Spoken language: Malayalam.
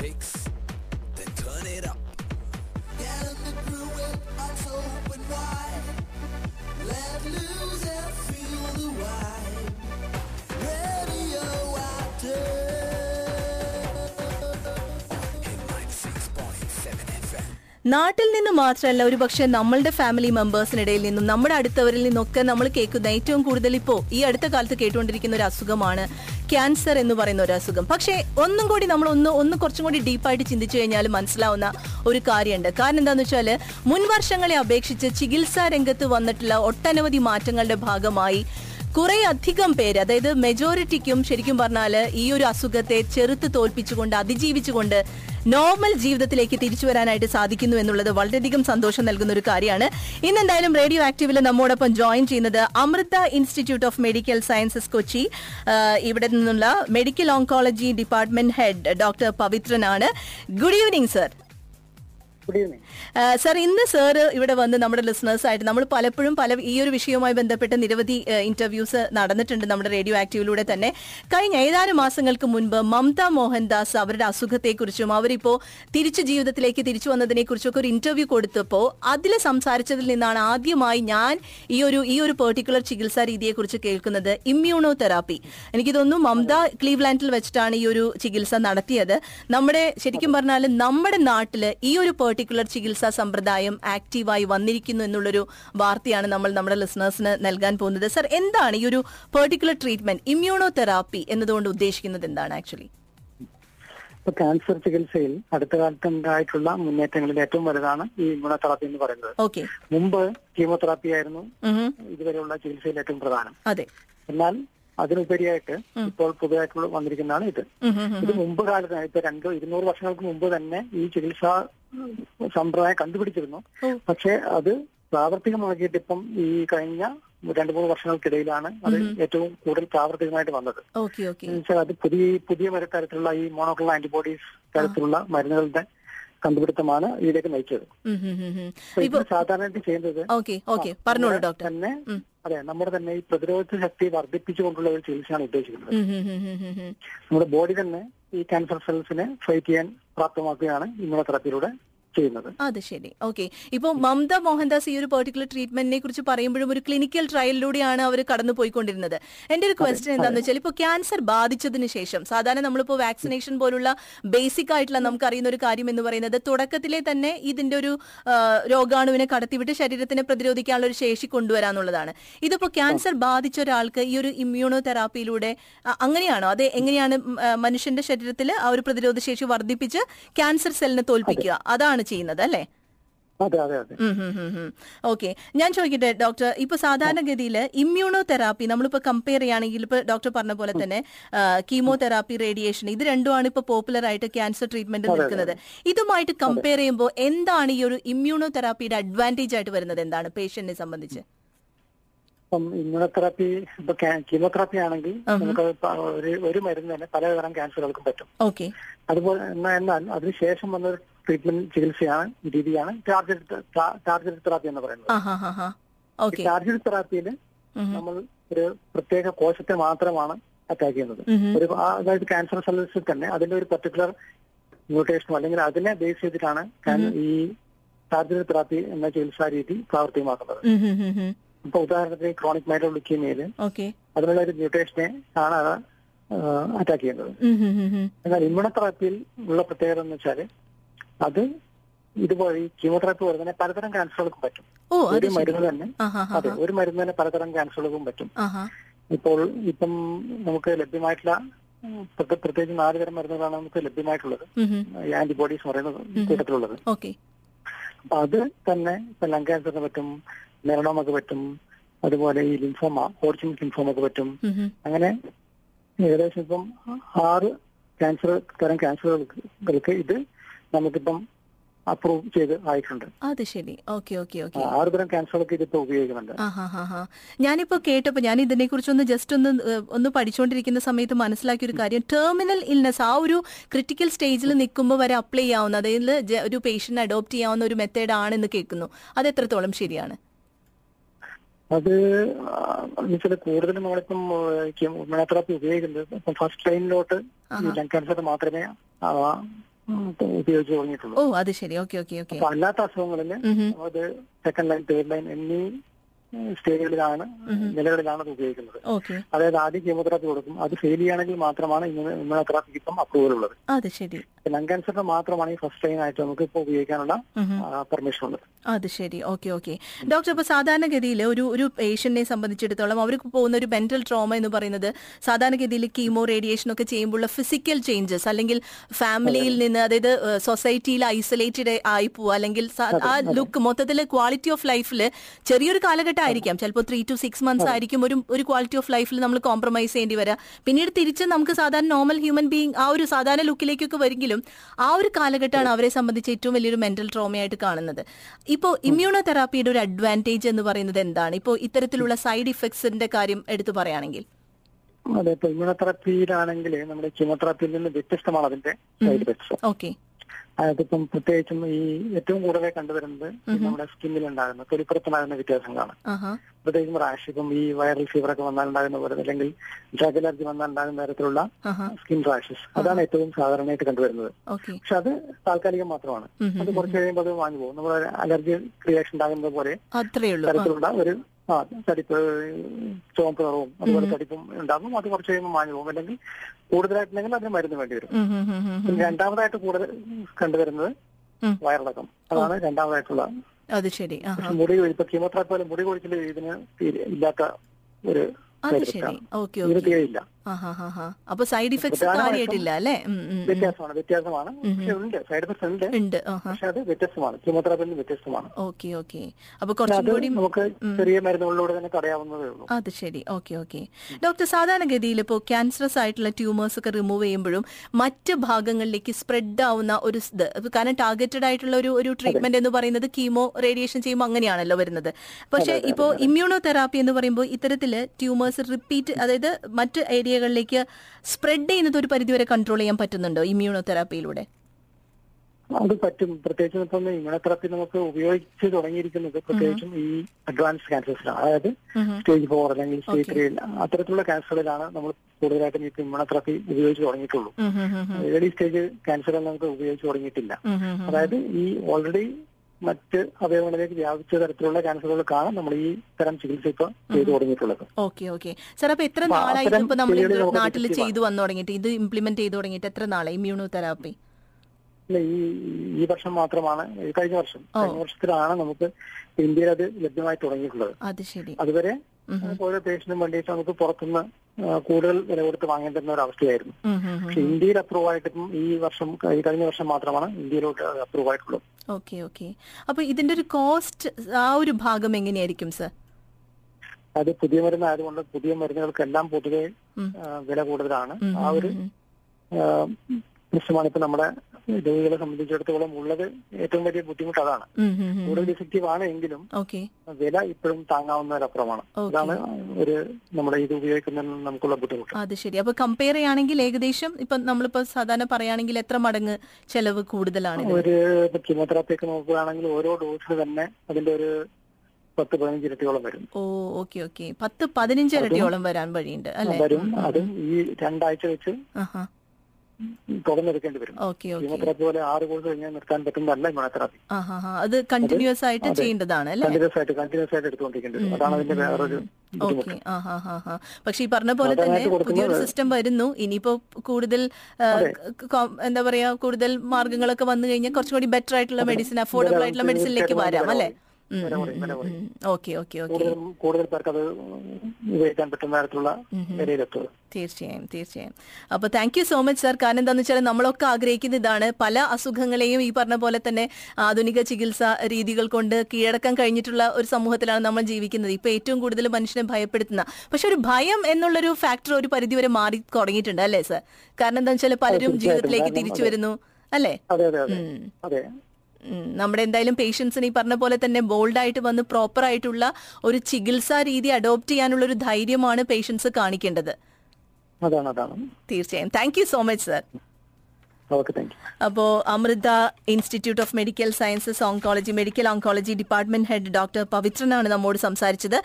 takes. നാട്ടിൽ നിന്ന് മാത്രമല്ല ഒരുപക്ഷെ നമ്മളുടെ ഫാമിലി മെമ്പേഴ്സിനിടയിൽ നിന്നും നമ്മുടെ അടുത്തവരിൽ നിന്നൊക്കെ നമ്മൾ കേൾക്കുന്ന ഏറ്റവും കൂടുതൽ ഇപ്പോ ഈ അടുത്ത കാലത്ത് കേട്ടുകൊണ്ടിരിക്കുന്ന ഒരു അസുഖമാണ് ക്യാൻസർ എന്ന് പറയുന്ന ഒരു അസുഖം. പക്ഷേ ഒന്നും കൂടി നമ്മൾ ഒന്ന് ഒന്ന് കുറച്ചും കൂടി ഡീപ്പായിട്ട് ചിന്തിച്ചു കഴിഞ്ഞാൽ മനസ്സിലാവുന്ന ഒരു കാര്യമുണ്ട്. കാരണം എന്താണെന്ന് വെച്ചാൽ മുൻവർഷങ്ങളെ അപേക്ഷിച്ച് ചികിത്സാ രംഗത്ത് വന്നിട്ടുള്ള ഒട്ടനവധി മാറ്റങ്ങളുടെ ഭാഗമായി കുറെ അധികം പേര് അതായത് മെജോറിറ്റിക്കും ശരിക്കും പറഞ്ഞാൽ ഈ ഒരു അസുഖത്തെ ചെറുത്ത് തോൽപ്പിച്ചുകൊണ്ട് അതിജീവിച്ചുകൊണ്ട് നോർമൽ ജീവിതത്തിലേക്ക് തിരിച്ചു വരാനായിട്ട് സാധിക്കുന്നു എന്നുള്ളത് വളരെയധികം സന്തോഷം നൽകുന്ന ഒരു കാര്യമാണ്. ഇന്ന് എന്തായാലും റേഡിയോ ആക്റ്റീവിൽ നമ്മോടൊപ്പം ജോയിൻ ചെയ്യുന്നത് Amrita institute of medical sciences Kochi. ഇവിടെ നിന്നുള്ള medical oncology department head doctor പവിത്രനാണ്. Good evening sir sir ഇന്ന് സർ ഇവിടെ വന്ന് നമ്മുടെ ലിസണേഴ്സ് ആയിട്ട് നമ്മൾ പലപ്പോഴും പല ഈ ഒരു വിഷയവുമായി ബന്ധപ്പെട്ട് നിരവധി ഇന്റർവ്യൂസ് നടന്നിട്ടുണ്ട് നമ്മുടെ റേഡിയോ ആക്റ്റീവിലൂടെ തന്നെ. കഴിഞ്ഞ ഏതാനും മാസങ്ങൾക്ക് മുൻപ് മമത മോഹൻദാസ് അവരുടെ അസുഖത്തെക്കുറിച്ചും അവരിപ്പോ തിരിച്ചു ജീവിതത്തിലേക്ക് തിരിച്ചു വന്നതിനെ കുറിച്ചൊക്കെ ഒരു ഇന്റർവ്യൂ കൊടുത്തപ്പോൾ അതിൽ സംസാരിച്ചതിൽ നിന്നാണ് ആദ്യമായി ഞാൻ ഈ ഒരു ഈ ഒരു പെർട്ടിക്കുലർ ചികിത്സാ രീതിയെക്കുറിച്ച് കേൾക്കുന്നത് ഇമ്മ്യൂണോ തെറാപ്പി എനിക്ക് തോന്നുന്നു മമത ക്ലീവ്ലാൻഡിൽ വെച്ചിട്ടാണ് ഈ ഒരു ചികിത്സ നടത്തിയത്. നമ്മുടെ ശരിക്കും പറഞ്ഞാൽ നമ്മുടെ നാട്ടിൽ ഈ ഒരു പെർട്ടിക്കുലർ ചികിത്സാ സമ്പ്രദായം ആക്റ്റീവായി വന്നിരിക്കുന്നു എന്നുള്ളൊരു വാർത്തയാണ് നമ്മൾ നമ്മുടെ ലിസണേഴ്സിന് നൽകാൻ പോകുന്നത്. സർ എന്താണ് ഈ ഒരു പെർട്ടിക്കുലർ ട്രീറ്റ്മെന്റ് ഇമ്മ്യൂണോ തെറാപ്പി എന്നതുകൊണ്ട് ഉദ്ദേശിക്കുന്നത് എന്താണ് ആക്ച്വലി ഇപ്പൊ ക്യാൻസർ ചികിത്സയിൽ അടുത്ത കാലത്ത് ഉണ്ടായിട്ടുള്ള മുന്നേറ്റങ്ങളിൽ ഏറ്റവും വലുതാണ് ഈ ഇമ്മ്യൂണോതെറാപ്പി എന്ന് പറയുന്നത്. മുമ്പ് കീമോതെറാപ്പി ആയിരുന്നു ഇതുവരെയുള്ള ചികിത്സയിൽ ഏറ്റവും പ്രധാനം. അതെ. എന്നാൽ അതിനുപരിയായിട്ട് ഇപ്പോൾ പുതുതായിട്ടുള്ള വന്നിരിക്കുന്നതാണ് ഇത്. ഇത് മുമ്പ് കാലത്ത് ഇപ്പൊ രണ്ടോ ഇരുന്നൂറ് വർഷങ്ങൾക്ക് മുമ്പ് തന്നെ ഈ ചികിത്സാ സമ്പ്രദായം കണ്ടുപിടിച്ചിരുന്നു. പക്ഷെ അത് പ്രാവർത്തികമാക്കിയിട്ട് ഇപ്പം ഈ കഴിഞ്ഞ രണ്ടു മൂന്ന് വർഷങ്ങൾക്കിടയിലാണ് അത് ഏറ്റവും കൂടുതൽ പ്രാവർത്തികമായിട്ട് വന്നത്. വെച്ചാൽ അത് പുതിയ പുതിയ തരത്തിലുള്ള ഈ മോണോക്ലോണൽ ആന്റിബോഡീസ് തരത്തിലുള്ള മരുന്നുകളുടെ കണ്ടുപിടുത്തമാണ് ഇതിലേക്ക് നയിച്ചത്. സാധാരണയായിട്ട് ചെയ്യുന്നത് തന്നെ അതെ നമ്മുടെ തന്നെ ഈ പ്രതിരോധ ശക്തി വർദ്ധിപ്പിച്ചുകൊണ്ടുള്ള ഒരു ചികിത്സയാണ് ഉദ്ദേശിക്കുന്നത്. നമ്മുടെ ബോഡി തന്നെ ഈ ക്യാൻസർ സെൽസിനെ ഫൈറ്റ് ചെയ്യാൻ പ്രാപ്തമാക്കുകയാണ് ഇമ്മ്യൂണോതെറാപ്പിയിലൂടെ ചെയ്യുന്നത്. അത് ശരി. ഓക്കെ. ഇപ്പൊ മമത മോഹൻദാസ് ഈ ഒരു പെർട്ടിക്കുലർ ട്രീറ്റ്മെന്റിനെ കുറിച്ച് പറയുമ്പോഴും ഒരു ക്ലിനിക്കൽ ട്രയലിലൂടെയാണ് അവർ കടന്നു പോയിക്കൊണ്ടിരുന്നത് എന്റെ ഒരു ക്വസ്റ്റ്യൻ എന്താണെന്ന് വെച്ചാൽ ഇപ്പോൾ ക്യാൻസർ ബാധിച്ചതിന് ശേഷം സാധാരണ നമ്മളിപ്പോൾ വാക്സിനേഷൻ പോലുള്ള ബേസിക് ആയിട്ടുള്ള നമുക്ക് അറിയുന്ന ഒരു കാര്യം എന്ന് പറയുന്നത് തുടക്കത്തിലെ തന്നെ ഇതിന്റെ ഒരു രോഗാണുവിനെ കടത്തിവിട്ട് ശരീരത്തിനെ പ്രതിരോധിക്കാനുള്ള ഒരു ശേഷി കൊണ്ടുവരാന്നുള്ളതാണ്. ഇതിപ്പോ ക്യാൻസർ ബാധിച്ച ഒരാൾക്ക് ഈ ഒരു ഇമ്മ്യൂണോ തെറാപ്പിയിലൂടെ അങ്ങനെയാണോ? അത് എങ്ങനെയാണ് മനുഷ്യന്റെ ശരീരത്തിൽ ആ ഒരു പ്രതിരോധ ശേഷി വർദ്ധിപ്പിച്ച് ക്യാൻസർ സെല്ലിനെ തോൽപ്പിക്കുക? അതാണ് ചെയ്യുന്നത് അല്ലേ? ഓക്കെ. ഞാൻ ചോദിക്കട്ടെ ഡോക്ടർ ഇപ്പൊ സാധാരണഗതിയിൽ ഇമ്മ്യൂണോ തെറാപ്പി നമ്മളിപ്പോ കമ്പയർ ചെയ്യുകയാണെങ്കിൽ ഇപ്പൊ ഡോക്ടർ പറഞ്ഞ പോലെ തന്നെ കീമോതെറാപ്പി റേഡിയേഷൻ ഇത് രണ്ടുമാണ് ഇപ്പൊ പോപ്പുലർ ആയിട്ട് ക്യാൻസർ ട്രീറ്റ്മെന്റ് നിൽക്കുന്നത്. ഇതുമായിട്ട് കമ്പയർ ചെയ്യുമ്പോൾ എന്താണ് ഈ ഒരു ഇമ്മ്യൂണോ തെറാപ്പിയുടെ അഡ്വാന്റേജ് ആയിട്ട് വരുന്നത്? എന്താണ് പേഷ്യന്റിനെ സംബന്ധിച്ച്? ഇപ്പം ഇമ്മ്യൂണോതെറാപ്പി ഇപ്പൊ കീമോതെറാപ്പി ആണെങ്കിൽ നമുക്ക് ഒരു ഒരു മരുന്ന് തന്നെ പലതരം ക്യാൻസറുകൾക്കും പറ്റും. ഓക്കെ. അതുപോലെ എന്നാ- എന്നാൽ അതിനുശേഷം വന്ന ഒരു ട്രീറ്റ്മെന്റ് ചികിത്സയാണ് രീതിയാണ്. ടാർഗറ്റ് ടാർഗറ്റ് തെറാപ്പി എന്ന് പറയുന്നത്. ടാർജറ്റ് തെറാപ്പിയിൽ നമ്മൾ ഒരു പ്രത്യേക കോശത്തെ മാത്രമാണ് അറ്റാക്ക് ചെയ്യുന്നത്. ഒരു അതായത് ക്യാൻസർ സെൽസിൽ തന്നെ അതിന്റെ ഒരു പർട്ടിക്കുലർ മ്യൂട്ടേഷനോ അല്ലെങ്കിൽ അതിനെ ബേസ് ചെയ്തിട്ടാണ് ഈ ടാർഗറ്റ് തെറാപ്പി എന്ന ചികിത്സാ രീതി പ്രാവർത്തികമാക്കുന്നത്. ഇപ്പൊ ഉദാഹരണത്തിന് ക്രോണിക് മൈലോ ലുക്കീമിയയിൽ അതിനുള്ള ഒരു മ്യൂട്ടേഷനെ ആണ് അത് അറ്റാക്ക് ചെയ്യുന്നത്. എന്നാൽ ഇമ്മ്യൂണോതെറാപ്പിയിൽ ഉള്ള പ്രത്യേകത എന്ന് വെച്ചാൽ അത് ഇതുപോലെ കീമോതെറാപ്പി പോലെ തന്നെ പലതരം ക്യാൻസറുകൾക്കും പറ്റും. ഒരു മരുന്ന് തന്നെ. അതെ ഒരു മരുന്ന് തന്നെ പലതരം ക്യാൻസറുകൾക്കും പറ്റും. ഇപ്പോൾ ഇപ്പം നമുക്ക് ലഭ്യമായിട്ടുള്ള പ്രത്യേകിച്ച് നാല് തരം മരുന്നുകളാണ് നമുക്ക് ലഭ്യമായിട്ടുള്ളത്. ആന്റിബോഡീസ് പറയുന്നത് കൂട്ടത്തിലുള്ളത്. അപ്പൊ അത് തന്നെ ഇപ്പൊ ലങ് ക്യാൻസറിന് പറ്റും മെറണോമൊക്കെ പറ്റും അതുപോലെ ഈ ലിംഫോമ ഹോർച്ചിൻ ലിംഫോമൊക്കെ പറ്റും. അങ്ങനെ ഏകദേശം ഇപ്പം ആറ് ക്യാൻസർ തരം ക്യാൻസറുകൾക്ക് ഇത് നമുക്കിപ്പം അപ്രൂവ് ചെയ്ത് ആയിട്ടുണ്ട്. അത് ശരി. Okay okay okay. ആറുതരം ക്യാൻസറൊക്കെ ഇതിപ്പോ ഉപയോഗിക്കുന്നുണ്ട്. ഞാനിപ്പോ കേട്ടപ്പോ ഞാൻ ഇതിനെ കുറിച്ചൊന്ന് ജസ്റ്റ് ഒന്ന് ഒന്ന് പഠിച്ചുകൊണ്ടിരിക്കുന്ന സമയത്ത് മനസ്സിലാക്കിയ ഒരു കാര്യം ടെർമിനൽ ഇൽനെസ് ആ ഒരു ക്രിട്ടിക്കൽ സ്റ്റേജിൽ നിൽക്കുമ്പോൾ വരെ അപ്ലൈ ചെയ്യാവുന്ന അതായത് ഒരു പേഷ്യന്റ് അഡോപ്റ്റ് ചെയ്യാവുന്ന ഒരു മെത്തേഡ് ആണെന്ന് കേൾക്കുന്നു. അത് എത്രത്തോളം ശരിയാണ്? അത് എന്നുവെച്ചാൽ കൂടുതലും നമ്മളിപ്പം ഉപയോഗിക്കുന്നത് ഫസ്റ്റ് ലൈനിലോട്ട് ലങ് ക്യാൻസർ മാത്രമേ ഉപയോഗിച്ച് തുടങ്ങിയിട്ടുള്ളൂ ഓ അത് ശരി. Okay okay okay. അപ്പൊ അല്ലാത്ത അസുഖങ്ങളിൽ അത് സെക്കൻഡ് ലൈൻ തേർഡ് ലൈൻ എന്നീ സ്റ്റേജുകളിലാണ് നിലകളിലാണ് അത് ഉപയോഗിക്കുന്നത്. അതായത് ആദ്യം കീമോതെറാപ്പി കൊടുക്കും. അത് ഫെയിൽ ചെയ്യുകയാണെങ്കിൽ മാത്രമാണ് ഇമ്മ്യൂണോതെറാപ്പിക്ക് ഇപ്പം അപ്രൂവൽ ഉള്ളത്. അത് ശരി. ലങ് ക്യാൻസറിന് മാത്രമാണ് ഈ ഫസ്റ്റ് ലൈൻ ആയിട്ട് നമുക്ക് ഇപ്പോൾ ഉപയോഗിക്കാനുള്ള പെർമിഷൻ ഉള്ളത്. അത് ശരി. Okay okay. ഡോക്ടർ ഇപ്പൊ സാധാരണഗതിയിൽ ഒരു ഒരു പേഷ്യന്റിനെ സംബന്ധിച്ചിടത്തോളം അവർക്ക് പോകുന്ന ഒരു മെന്റൽ ട്രോമ എന്ന് പറയുന്നത് സാധാരണഗതിയിൽ കീമോ റേഡിയേഷൻ ഒക്കെ ചെയ്യുമ്പോഴുള്ള ഫിസിക്കൽ ചേഞ്ചസ് അല്ലെങ്കിൽ ഫാമിലിയിൽ നിന്ന് അതായത് സൊസൈറ്റിയിൽ ഐസൊലേറ്റഡ് ആയി പോവുക അല്ലെങ്കിൽ ആ ലുക്ക് മൊത്തത്തിൽ ക്വാളിറ്റി ഓഫ് ലൈഫിൽ ചെറിയൊരു കാലഘട്ടം ആയിരിക്കാം ചിലപ്പോൾ ത്രീ ടു സിക്സ് മന്ത്സ് ആയിരിക്കും ഒരു ഒരു ക്വാളിറ്റി ഓഫ് ലൈഫിൽ നമ്മൾ കോംപ്രമൈസ് ചെയ്യേണ്ടി വരാം പിന്നീട് തിരിച്ച് നമുക്ക് സാധാരണ നോർമൽ ഹ്യൂമൻ ബീങ് ആ ഒരു സാധാരണ ലുക്കിലേക്കൊക്കെ വരികിലും ആ ഒരു കാലഘട്ടമാണ് അവരെ സംബന്ധിച്ച് ഏറ്റവും വലിയൊരു മെന്റൽ ട്രോമയായിട്ട് കാണുന്നത്. ഇപ്പോൾ ഇമ്മ്യൂണോ തെറാപ്പിയുടെ ഒരു അഡ്വാന്റേജ് എന്ന് പറയുന്നത് എന്താണ്? ഇപ്പോൾ ഇത്തരത്തിലുള്ള സൈഡ് ഇഫക്ട്സിന്റെ കാര്യം എടുത്തു പറയുകയാണെങ്കിൽ. അതെ ഇപ്പൊ ഇമ്മ്യൂണോതെറാപ്പിയിലാണെങ്കിൽ നമ്മുടെ കീമോതെറാപ്പിയിൽ നിന്ന് വ്യത്യസ്തമാണ് അതിന്റെ സൈഡ് ഇഫക്ട്സ് ഓക്കെ അതിപ്പം പ്രത്യേകിച്ചും ഈ ഏറ്റവും കൂടുതൽ കണ്ടുവരുന്നത് നമ്മുടെ സ്കിന്നിൽ ഉണ്ടാകുന്ന തൊലിപ്പുറത്തുണ്ടാകുന്ന വ്യത്യാസങ്ങളാണ്. പ്രത്യേകിച്ചും റാഷ് ഇപ്പം ഈ വൈറൽ ഫീവർ ഒക്കെ വന്നാൽ ഉണ്ടാകുന്ന പോലെ അല്ലെങ്കിൽ ഡ്രഗ് അലർജി വന്നാൽ ഉണ്ടാകുന്ന തരത്തിലുള്ള സ്കിൻ റാഷസ് അതാണ് ഏറ്റവും സാധാരണയായിട്ട് കണ്ടുവരുന്നത്. പക്ഷെ അത് താൽക്കാലികം മാത്രമാണ്. അത് കുറച്ച് കഴിയുമ്പോൾ അത് വാങ്ങി പോകും. നമ്മുടെ അലർജി റിയാക്ഷൻ ഉണ്ടാകുന്നത് പോലെ തരത്തിലുള്ള ഒരു ആ തടിപ്പ് ചുവപ്പ് നിറവും അതുപോലെ തടിപ്പും ഉണ്ടാകും അത് കുറച്ച് കഴിയുമ്പോൾ മാഞ്ഞു പോകും. അല്ലെങ്കിൽ കൂടുതലായിട്ടുണ്ടെങ്കിൽ അതിന് മരുന്ന് വേണ്ടി വരും. രണ്ടാമതായിട്ട് കൂടുതൽ കണ്ടുവരുന്നത്. വയറിളക്കം. അതാണ് രണ്ടാമതായിട്ടുള്ള. അത് ശരി. മുടി ഇപ്പൊ കീമോതെറാപ്പി പോലെ മുടി കൊഴിച്ചിൽ ഇതിന് ഇല്ലാത്ത ഒരു ഇതിന് ഓക്കെ. അപ്പൊ സൈഡ് ഇഫക്ട്സ് കാര്യമായിട്ടില്ല അല്ലേ. വ്യത്യാസമാണ് വ്യത്യാസമാണ്. ഉണ്ട് സൈഡ് ഇഫക്ട്സ് ഉണ്ട്. ഉണ്ട് പക്ഷെ അത് വ്യത്യസ്തമാണ്. കീമോതെറാപ്പിയിൽ വ്യത്യസ്തമാണ്. Okay okay. അപ്പൊ കുറച്ചും കൂടി നമുക്ക് ചെറിയ മരുന്നുകളിലൂടെ തന്നെ തടയാവുന്നതേ ഉള്ളൂ. അത് ശരി. Okay okay. ഡോക്ടർ സാധാരണഗതിയിൽ ഇപ്പോൾ ക്യാൻസറസ് ആയിട്ടുള്ള ട്യൂമേഴ്സ് ഒക്കെ റിമൂവ് ചെയ്യുമ്പോഴും മറ്റ് ഭാഗങ്ങളിലേക്ക് സ്പ്രെഡ് ആവുന്ന ഒരു ഇത് കാരണം ടാർഗറ്റഡ് ആയിട്ടുള്ള ഒരു ഒരു ട്രീറ്റ്മെന്റ് എന്ന് പറയുന്നത് കീമോ റേഡിയേഷൻ ചെയ്യുമ്പോൾ അങ്ങനെയാണല്ലോ വരുന്നത്. പക്ഷേ ഇപ്പോ ഇമ്മ്യൂണോ തെറാപ്പി എന്ന് പറയുമ്പോൾ ഇത്തരത്തിൽ ട്യൂമേഴ്സ് റിപ്പീറ്റ് അതായത് മറ്റ് ഏരിയകളിലേക്ക് സ്പ്രെഡ് ചെയ്യുന്നത് ഒരു പരിധിവരെ കൺട്രോൾ ചെയ്യാൻ പറ്റുന്നുണ്ടോ ഇമ്മ്യൂണോ തെറാപ്പിയിലൂടെ അത് പറ്റും. പ്രത്യേകിച്ചും ഇപ്പം ഇമ്മ്യൂണോതെറാപ്പി നമുക്ക് ഉപയോഗിച്ച് തുടങ്ങിയിരിക്കുന്നത് പ്രത്യേകിച്ചും ഈ അഡ്വാൻസ് ക്യാൻസേഴ്സിലാണ് അതായത് സ്റ്റേജ് ഫോർ അല്ലെങ്കിൽ സ്റ്റേജ് ത്രീ അത്തരത്തിലുള്ള ക്യാൻസറുകളിലാണ് നമ്മൾ കൂടുതലായിട്ടും ഇപ്പൊ ഇമ്മ്യൂണോതെറാപ്പി ഉപയോഗിച്ച് തുടങ്ങിയിട്ടുള്ളൂ. ഏർലി സ്റ്റേജ് ക്യാൻസറുകൾ നമുക്ക് ഉപയോഗിച്ച് തുടങ്ങിയിട്ടില്ല. അതായത് ഈ ഓൾറെഡി മറ്റ് അവയവങ്ങളിലേക്ക് വ്യാപിച്ച തരത്തിലുള്ള ക്യാൻസറുകൾക്കാണ് നമ്മൾ ഈ തരം ചികിത്സ ഇപ്പൊ ചെയ്തു തുടങ്ങിയിട്ടുള്ളത്. Okay okay. സാർ അപ്പൊ എത്ര നാളായി ഇപ്പൊ നമ്മൾ നാട്ടിൽ ചെയ്തു വന്നു തുടങ്ങിയിട്ട്? ഇത് ഇംപ്ലിമെന്റ് ചെയ്തു തുടങ്ങിയിട്ട് എത്ര നാളെ ഇമ്മ്യൂണോ തെറാപ്പി ഇല്ല, ഈ ഈ വർഷം മാത്രമാണ്. കഴിഞ്ഞ വർഷം. കഴിഞ്ഞ വർഷത്തിലാണ് നമുക്ക് ഇന്ത്യയിൽ അത് ലഭ്യമായി തുടങ്ങിയിട്ടുള്ളത്. അതുവരെ ഓരോ പേഷ്യന്റിനും വേണ്ടിയിട്ട് നമുക്ക് പുറത്തുനിന്ന് കൂടുതൽ വില കൊടുത്ത് വാങ്ങേണ്ടുന്ന ഒരു അവസ്ഥയായിരുന്നു. പക്ഷെ ഇന്ത്യയിൽ അപ്രൂവ് ആയിട്ട് ഇപ്പം ഈ വർഷം ഈ കഴിഞ്ഞ വർഷം മാത്രമാണ് ഇന്ത്യയിലോട്ട് അപ്രൂവ് ആയിട്ടുള്ളത് ഓക്കെ ഓക്കെ. അപ്പൊ ഇതിന്റെ ഒരു കോസ്റ്റ് ആ ഒരു ഭാഗം എങ്ങനെയായിരിക്കും സർ അത് പുതിയ മരുന്ന് ആയതുകൊണ്ട് പുതിയ മരുന്നുകൾക്കെല്ലാം പൊതുവെ വില കൂടുതലാണ്. ആ ഒരു പ്രശ്നമാണ് ഇപ്പൊ നമ്മുടെ രോഗികളെ സംബന്ധിച്ചിടത്തോളം ഉള്ളത് ഏറ്റവും വലിയ ബുദ്ധിമുട്ട് അതാണ് കൂടുതൽ ഇഫക്റ്റീവ് ആണ് എങ്കിലും വില ഇപ്പോഴും താങ്ങാവുന്നതിനപ്പുറമാണ് Okay. അതാണ് ഒരു നമ്മുടെ ഇത് ഉപയോഗിക്കുന്നതിന് നമുക്കുള്ള ബുദ്ധിമുട്ട്. അത് ശരി. അപ്പൊ കമ്പയർ ചെയ്യുകയാണെങ്കിൽ ഏകദേശം ഇപ്പൊ നമ്മളിപ്പോ സാധാരണ പറയുകയാണെങ്കിൽ എത്ര മടങ്ങ് ചെലവ് കൂടുതലാണ് ഒരു കീമോതെറാപ്പി ഒക്കെ നോക്കുകയാണെങ്കിൽ ഓരോ ഡോസിന് തന്നെ അതിന്റെ ഒരു പത്ത് പതിനഞ്ച് ഇരട്ടിയോളം വരും. ഓ ഓക്കെ ഓക്കെ. പത്ത് പതിനഞ്ച് ഇരട്ടിയോളം വരാൻ വഴിയുണ്ട് അല്ലെ? വരും. അതും ഈ രണ്ടാഴ്ച വെച്ച് ആഹാ തുറന്നെടുക്കേണ്ടി വരും കീമോതെറാപ്പി പോലെ ആറ് കോഴ്സ് കഴിഞ്ഞാൽ നിർത്താൻ പറ്റുന്നതല്ല ഇമ്മ്യൂണോതെറാപ്പി അത് കണ്ടിന്യൂസ് ആയിട്ട് ചെയ്യേണ്ടതാണ് അല്ലെ? കണ്ടിന്യൂസ് ആയിട്ട് കണ്ടിന്യൂസ് ആയിട്ട് എടുത്തുകൊണ്ടിരിക്കേണ്ടി വരും അതാണ് അതിന്റെ വേറൊരു ഓക്കെ പക്ഷെ ഈ പറഞ്ഞ പോലെ തന്നെ പുതിയൊരു സിസ്റ്റം വരുന്നു. ഇനിയിപ്പോ കൂടുതൽ എന്താ പറയാ കൂടുതൽ മാർഗങ്ങളൊക്കെ വന്നു കഴിഞ്ഞാൽ കുറച്ചുകൂടി ബെറ്റർ ആയിട്ടുള്ള മെഡിസിൻ അഫോർഡബിൾ ആയിട്ടുള്ള മെഡിസിനിലേക്ക് വരാം. അല്ലെ? Okay okay okay. കൂടുതൽ പേർക്ക് അത് ഉപയോഗിക്കാൻ പറ്റുന്ന തരത്തിലുള്ള നിലയിലെത്തുക തീർച്ചയായും തീർച്ചയായും. അപ്പൊ thank you so much sir കാരണം എന്താണെന്ന് വെച്ചാൽ നമ്മളൊക്കെ ആഗ്രഹിക്കുന്ന ഇതാണ് പല അസുഖങ്ങളെയും ഈ പറഞ്ഞ പോലെ തന്നെ ആധുനിക ചികിത്സാ രീതികൾ കൊണ്ട് കീഴടക്കാൻ കഴിഞ്ഞിട്ടുള്ള ഒരു സമൂഹത്തിലാണ് നമ്മൾ ജീവിക്കുന്നത്. ഇപ്പൊ ഏറ്റവും കൂടുതൽ മനുഷ്യനെ ഭയപ്പെടുത്തുന്ന. പക്ഷെ ഒരു ഭയം എന്നുള്ളൊരു ഫാക്ടർ ഒരു പരിധി വരെ മാറി തുടങ്ങിയിട്ടുണ്ട് അല്ലേ സാർ കാരണം എന്താണെന്ന് വെച്ചാൽ പലരും ജീവിതത്തിലേക്ക് തിരിച്ചു വരുന്നു അല്ലേ? അതെ അതെ അതെ. നമ്മുടെ എന്തായാലും പേഷ്യൻസിന് ഈ പറഞ്ഞ പോലെ തന്നെ ബോൾഡായിട്ട് വന്ന് പ്രോപ്പർ ആയിട്ടുള്ള ഒരു ചികിത്സാ രീതി അഡോപ്റ്റ് ചെയ്യാനുള്ള ഒരു ധൈര്യമാണ് പേഷ്യൻസ് കാണിക്കേണ്ടത്. അതാണ് അതാണ്. തീർച്ചയായും. Thank you so much sir അപ്പോ Amrita institute of medical sciences oncology medical oncology department head doctor പവിത്രനാണ് നമ്മോട് സംസാരിച്ചത്.